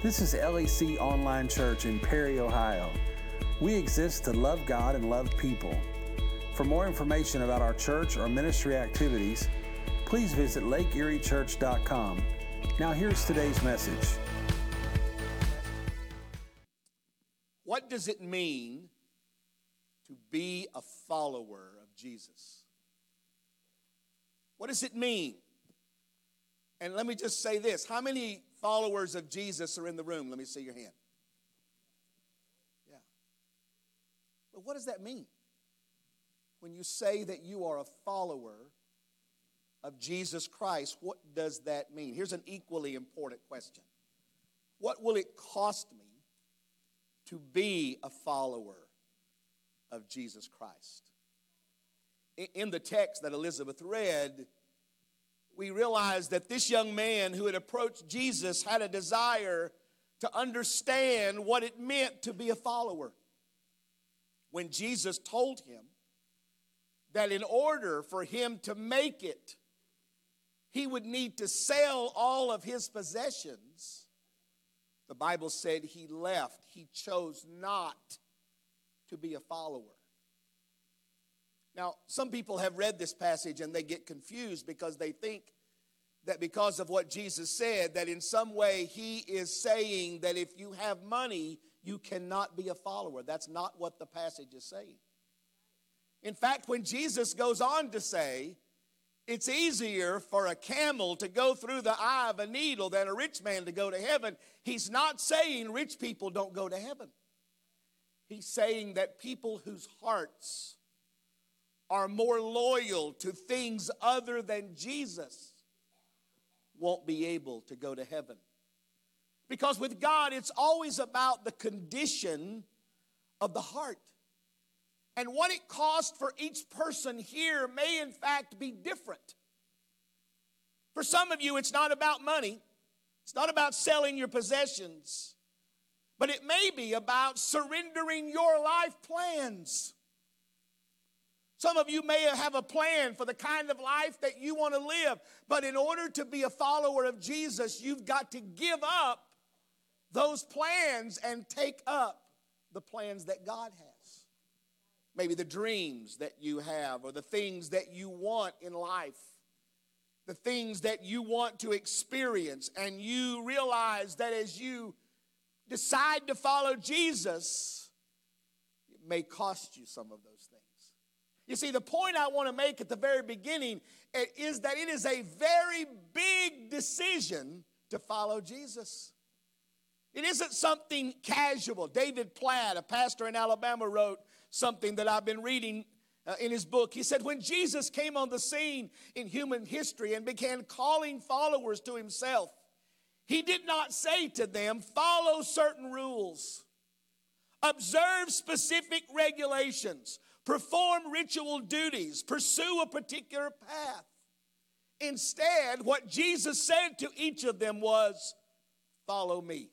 This is LEC Online Church in Perry, Ohio. We exist to love God and love people. For more information about our church or ministry activities, please visit lakeeriechurch.com. Now, here's today's message. What does it mean to be a follower of Jesus? What does it mean? And let me just say this how many followers of Jesus are in the room? Let me see your hand. Yeah. But what does that mean? When you say that you are a follower of Jesus Christ, what does that mean? Here's an equally important question What will it cost me to be a follower of Jesus Christ? In the text that Elizabeth read, we realize that this young man who had approached Jesus had a desire to understand what it meant to be a follower. When Jesus told him that in order for him to make it, he would need to sell all of his possessions, the Bible said he left. He chose not to be a follower. Now, some people have read this passage and they get confused because they think that because of what Jesus said, that in some way he is saying that if you have money, you cannot be a follower. That's not what the passage is saying. In fact, when Jesus goes on to say, it's easier for a camel to go through the eye of a needle than a rich man to go to heaven, he's not saying rich people don't go to heaven. He's saying that people whose hearts are more loyal to things other than Jesus won't be able to go to heaven. Because with God, it's always about the condition of the heart. And what it costs for each person here may, in fact, be different. For some of you, it's not about money, it's not about selling your possessions, but it may be about surrendering your life plans. Some of you may have a plan for the kind of life that you want to live, but in order to be a follower of Jesus, you've got to give up those plans and take up the plans that God has. Maybe the dreams that you have, or the things that you want in life, the things that you want to experience, and you realize that as you decide to follow Jesus, it may cost you some of those. You see, the point I want to make at the very beginning is that it is a very big decision to follow Jesus. It isn't something casual. David Platt, a pastor in Alabama, wrote something that I've been reading uh, in his book. He said, When Jesus came on the scene in human history and began calling followers to himself, he did not say to them, Follow certain rules, observe specific regulations perform ritual duties, pursue a particular path. Instead, what Jesus said to each of them was, Follow me.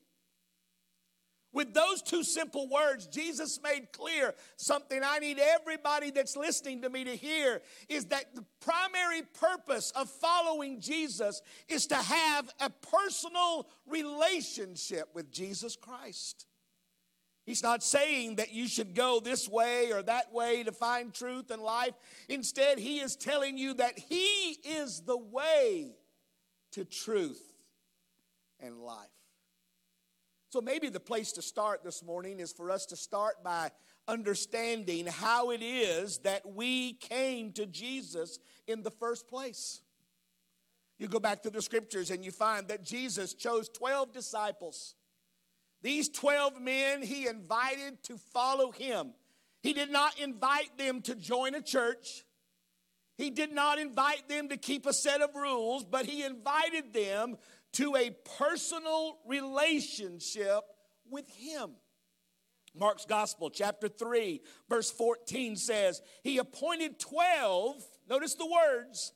With those two simple words, Jesus made clear something I need everybody that's listening to me to hear is that the primary purpose of following Jesus is to have a personal relationship with Jesus Christ. He's not saying that you should go this way or that way to find truth and life. Instead, he is telling you that he is the way to truth and life. So maybe the place to start this morning is for us to start by understanding how it is that we came to Jesus in the first place. You go back to the scriptures and you find that Jesus chose 12 disciples. These 12 men he invited to follow him. He did not invite them to join a church. He did not invite them to keep a set of rules, but he invited them to a personal relationship with him. Mark's Gospel, chapter 3, verse 14 says, He appointed 12, notice the words,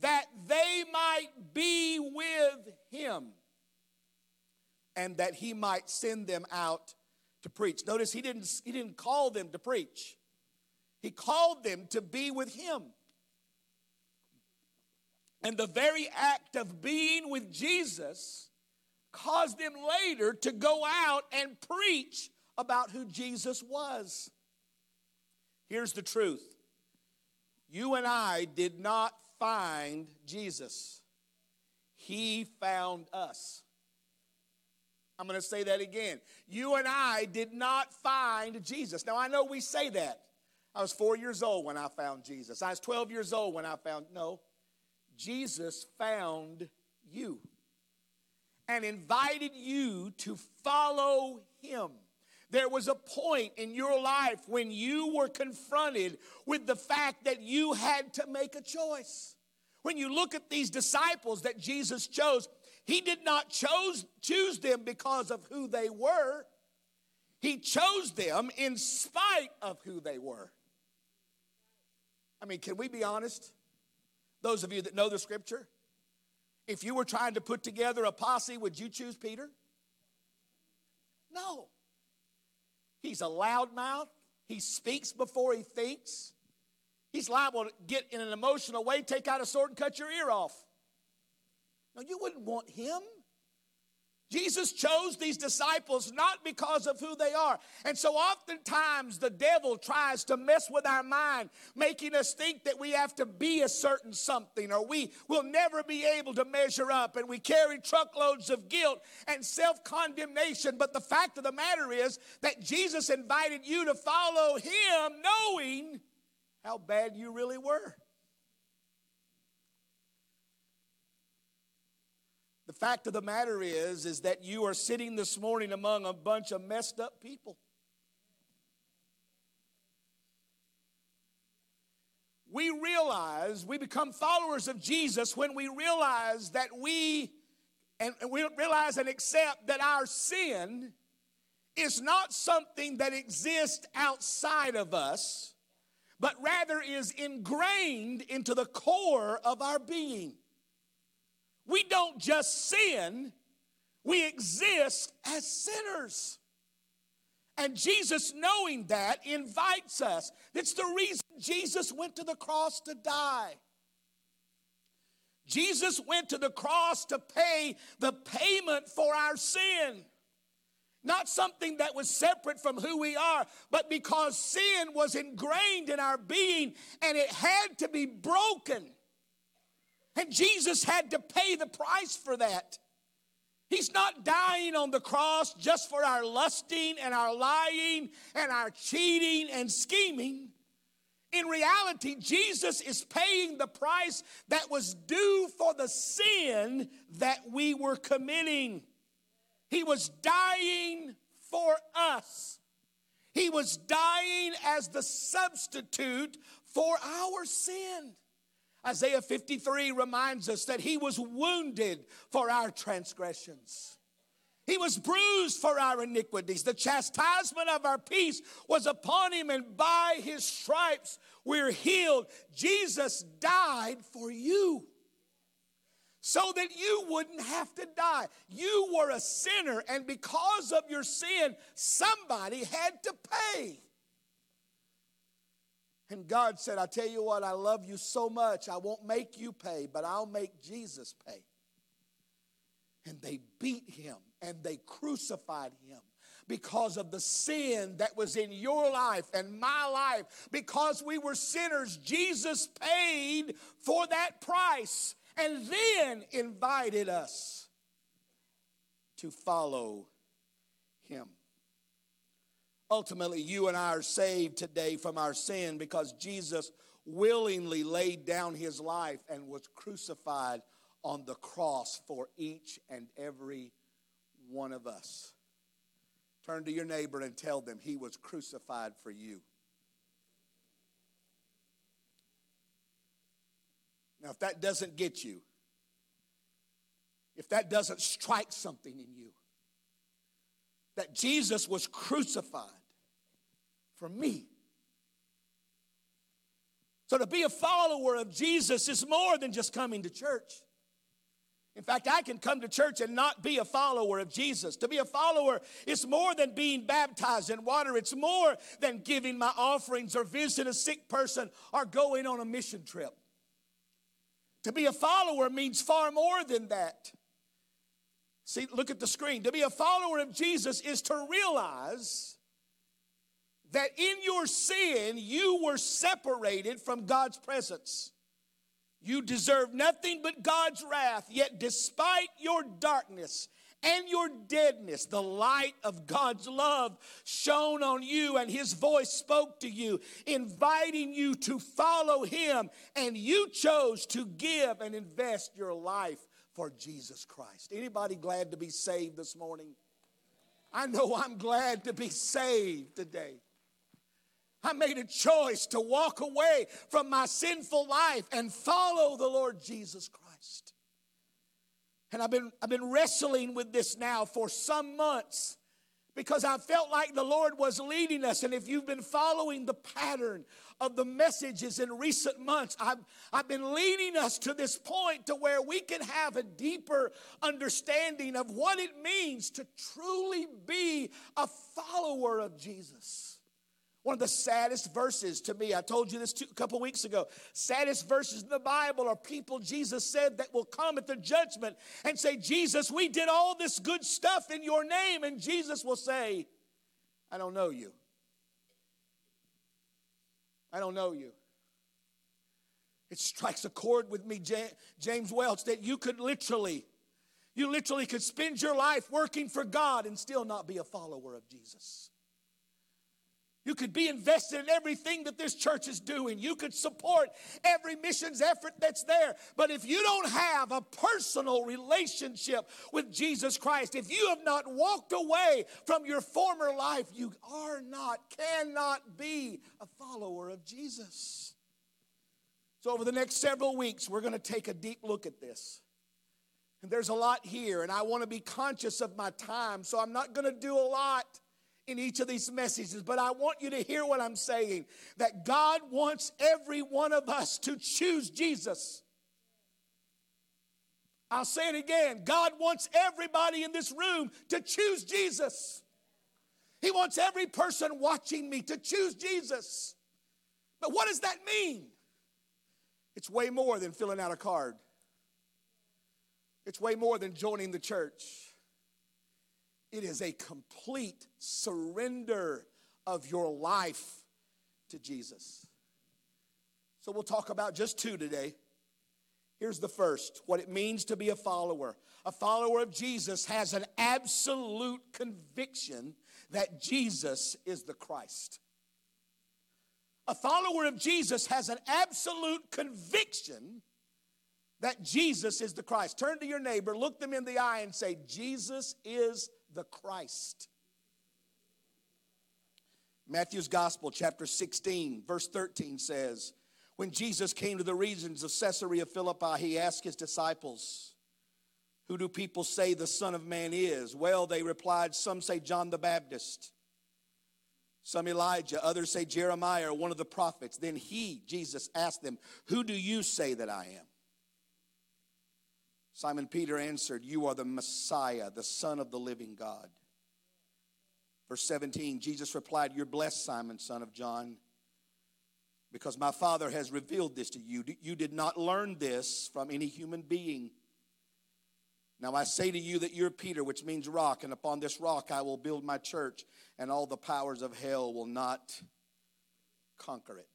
that they might be with him and that he might send them out to preach. Notice he didn't, he didn't call them to preach, he called them to be with him. And the very act of being with Jesus caused them later to go out and preach about who Jesus was. Here's the truth you and I did not find Jesus, He found us. I'm going to say that again. You and I did not find Jesus. Now, I know we say that. I was four years old when I found Jesus. I was 12 years old when I found, no, Jesus found you and invited you to follow him. There was a point in your life when you were confronted with the fact that you had to make a choice. When you look at these disciples that Jesus chose, he did not chose, choose them because of who they were. He chose them in spite of who they were. I mean, can we be honest? Those of you that know the scripture, if you were trying to put together a posse, would you choose Peter? No. He's a loudmouth. He speaks before he thinks. He's liable to get in an emotional way, take out a sword, and cut your ear off. You wouldn't want him. Jesus chose these disciples not because of who they are. And so oftentimes the devil tries to mess with our mind, making us think that we have to be a certain something or we will never be able to measure up. And we carry truckloads of guilt and self condemnation. But the fact of the matter is that Jesus invited you to follow him knowing how bad you really were. Fact of the matter is is that you are sitting this morning among a bunch of messed up people. We realize we become followers of Jesus when we realize that we and we realize and accept that our sin is not something that exists outside of us, but rather is ingrained into the core of our being. We don't just sin, we exist as sinners. And Jesus, knowing that, invites us. That's the reason Jesus went to the cross to die. Jesus went to the cross to pay the payment for our sin. Not something that was separate from who we are, but because sin was ingrained in our being and it had to be broken. And Jesus had to pay the price for that. He's not dying on the cross just for our lusting and our lying and our cheating and scheming. In reality, Jesus is paying the price that was due for the sin that we were committing. He was dying for us. He was dying as the substitute for our sin. Isaiah 53 reminds us that he was wounded for our transgressions. He was bruised for our iniquities. The chastisement of our peace was upon him, and by his stripes we're healed. Jesus died for you so that you wouldn't have to die. You were a sinner, and because of your sin, somebody had to pay. And God said, I tell you what, I love you so much, I won't make you pay, but I'll make Jesus pay. And they beat him and they crucified him because of the sin that was in your life and my life. Because we were sinners, Jesus paid for that price and then invited us to follow him. Ultimately, you and I are saved today from our sin because Jesus willingly laid down his life and was crucified on the cross for each and every one of us. Turn to your neighbor and tell them he was crucified for you. Now, if that doesn't get you, if that doesn't strike something in you, that Jesus was crucified for me. So to be a follower of Jesus is more than just coming to church. In fact, I can come to church and not be a follower of Jesus. To be a follower is more than being baptized in water. It's more than giving my offerings or visiting a sick person or going on a mission trip. To be a follower means far more than that. See, look at the screen. To be a follower of Jesus is to realize that in your sin you were separated from God's presence. You deserve nothing but God's wrath, yet despite your darkness and your deadness, the light of God's love shone on you, and His voice spoke to you, inviting you to follow Him, and you chose to give and invest your life for Jesus Christ. Anybody glad to be saved this morning? I know I'm glad to be saved today. I made a choice to walk away from my sinful life and follow the Lord Jesus Christ. And I've been, I've been wrestling with this now for some months because I felt like the Lord was leading us. And if you've been following the pattern of the messages in recent months, I've, I've been leading us to this point to where we can have a deeper understanding of what it means to truly be a follower of Jesus. One of the saddest verses to me, I told you this two, a couple weeks ago. Saddest verses in the Bible are people Jesus said that will come at the judgment and say, Jesus, we did all this good stuff in your name. And Jesus will say, I don't know you. I don't know you. It strikes a chord with me, James Welch, that you could literally, you literally could spend your life working for God and still not be a follower of Jesus. You could be invested in everything that this church is doing. You could support every missions effort that's there. But if you don't have a personal relationship with Jesus Christ, if you have not walked away from your former life, you are not, cannot be a follower of Jesus. So, over the next several weeks, we're going to take a deep look at this. And there's a lot here, and I want to be conscious of my time, so I'm not going to do a lot in each of these messages, but I want you to hear what I'm saying that God wants every one of us to choose Jesus. I'll say it again God wants everybody in this room to choose Jesus. He wants every person watching me to choose Jesus. But what does that mean? It's way more than filling out a card. It's way more than joining the church. It is a complete surrender of your life to Jesus. So we'll talk about just two today. Here's the first what it means to be a follower. A follower of Jesus has an absolute conviction that Jesus is the Christ. A follower of Jesus has an absolute conviction that Jesus is the Christ. Turn to your neighbor, look them in the eye, and say, Jesus is the Christ. Matthew's Gospel, chapter 16, verse 13 says, When Jesus came to the regions of Caesarea Philippi, he asked his disciples, Who do people say the Son of Man is? Well, they replied, Some say John the Baptist, some Elijah, others say Jeremiah or one of the prophets. Then he, Jesus, asked them, Who do you say that I am? Simon Peter answered, You are the Messiah, the Son of the living God. Verse 17, Jesus replied, You're blessed, Simon, son of John, because my Father has revealed this to you. You did not learn this from any human being. Now I say to you that you're Peter, which means rock, and upon this rock I will build my church, and all the powers of hell will not conquer it.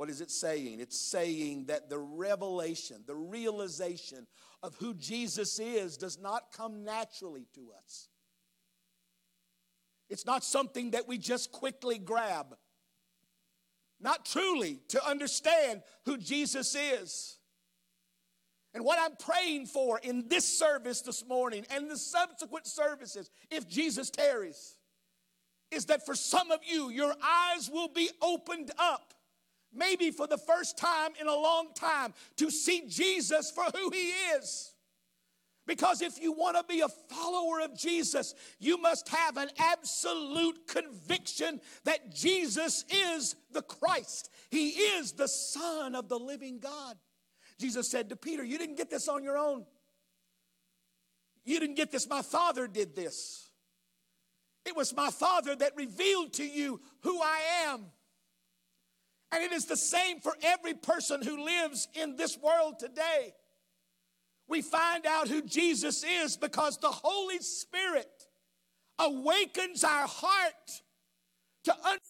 What is it saying? It's saying that the revelation, the realization of who Jesus is does not come naturally to us. It's not something that we just quickly grab. Not truly to understand who Jesus is. And what I'm praying for in this service this morning and the subsequent services, if Jesus tarries, is that for some of you, your eyes will be opened up maybe for the first time in a long time, to see Jesus for who he is. Because if you want to be a follower of Jesus, you must have an absolute conviction that Jesus is the Christ. He is the Son of the living God. Jesus said to Peter, You didn't get this on your own. You didn't get this. My Father did this. It was my Father that revealed to you who I am. And it is the same for every person who lives in this world today. We find out who Jesus is because the Holy Spirit awakens our heart to understand.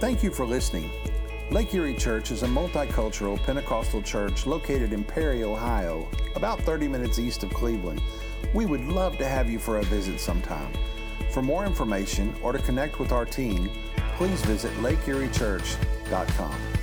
Thank you for listening. Lake Erie Church is a multicultural Pentecostal church located in Perry, Ohio, about 30 minutes east of Cleveland. We would love to have you for a visit sometime. For more information or to connect with our team, please visit lakeeriechurch.com.